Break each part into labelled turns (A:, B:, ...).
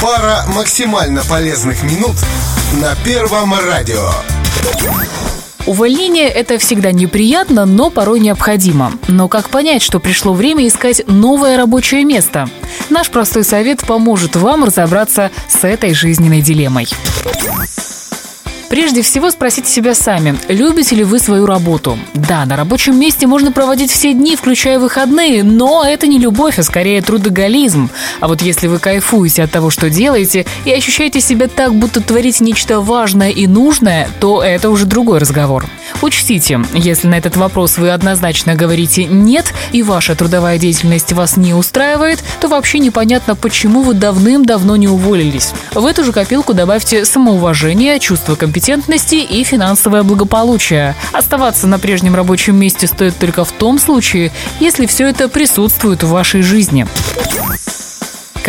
A: Пара максимально полезных минут на Первом радио.
B: Увольнение – это всегда неприятно, но порой необходимо. Но как понять, что пришло время искать новое рабочее место? Наш простой совет поможет вам разобраться с этой жизненной дилеммой. Прежде всего спросите себя сами, любите ли вы свою работу? Да, на рабочем месте можно проводить все дни, включая выходные, но это не любовь, а скорее трудоголизм. А вот если вы кайфуете от того, что делаете, и ощущаете себя так, будто творите нечто важное и нужное, то это уже другой разговор. Учтите, если на этот вопрос вы однозначно говорите «нет» и ваша трудовая деятельность вас не устраивает, то вообще непонятно, почему вы давным-давно не уволились. В эту же копилку добавьте самоуважение, чувство компетентности и финансовое благополучие. Оставаться на прежнем рабочем месте стоит только в том случае, если все это присутствует в вашей жизни.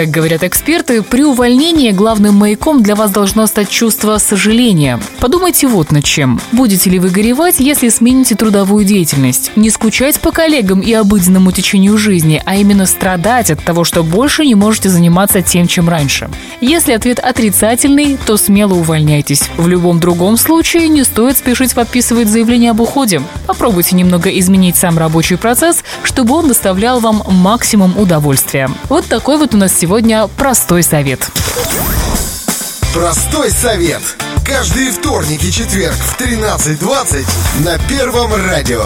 B: Как говорят эксперты, при увольнении главным маяком для вас должно стать чувство сожаления. Подумайте вот над чем. Будете ли вы горевать, если смените трудовую деятельность? Не скучать по коллегам и обыденному течению жизни, а именно страдать от того, что больше не можете заниматься тем, чем раньше. Если ответ отрицательный, то смело увольняйтесь. В любом другом случае не стоит спешить подписывать заявление об уходе. Попробуйте немного изменить сам рабочий процесс, чтобы он доставлял вам максимум удовольствия. Вот такой вот у нас сегодня простой совет.
A: Простой совет. Каждый вторник и четверг в 13.20 на Первом радио.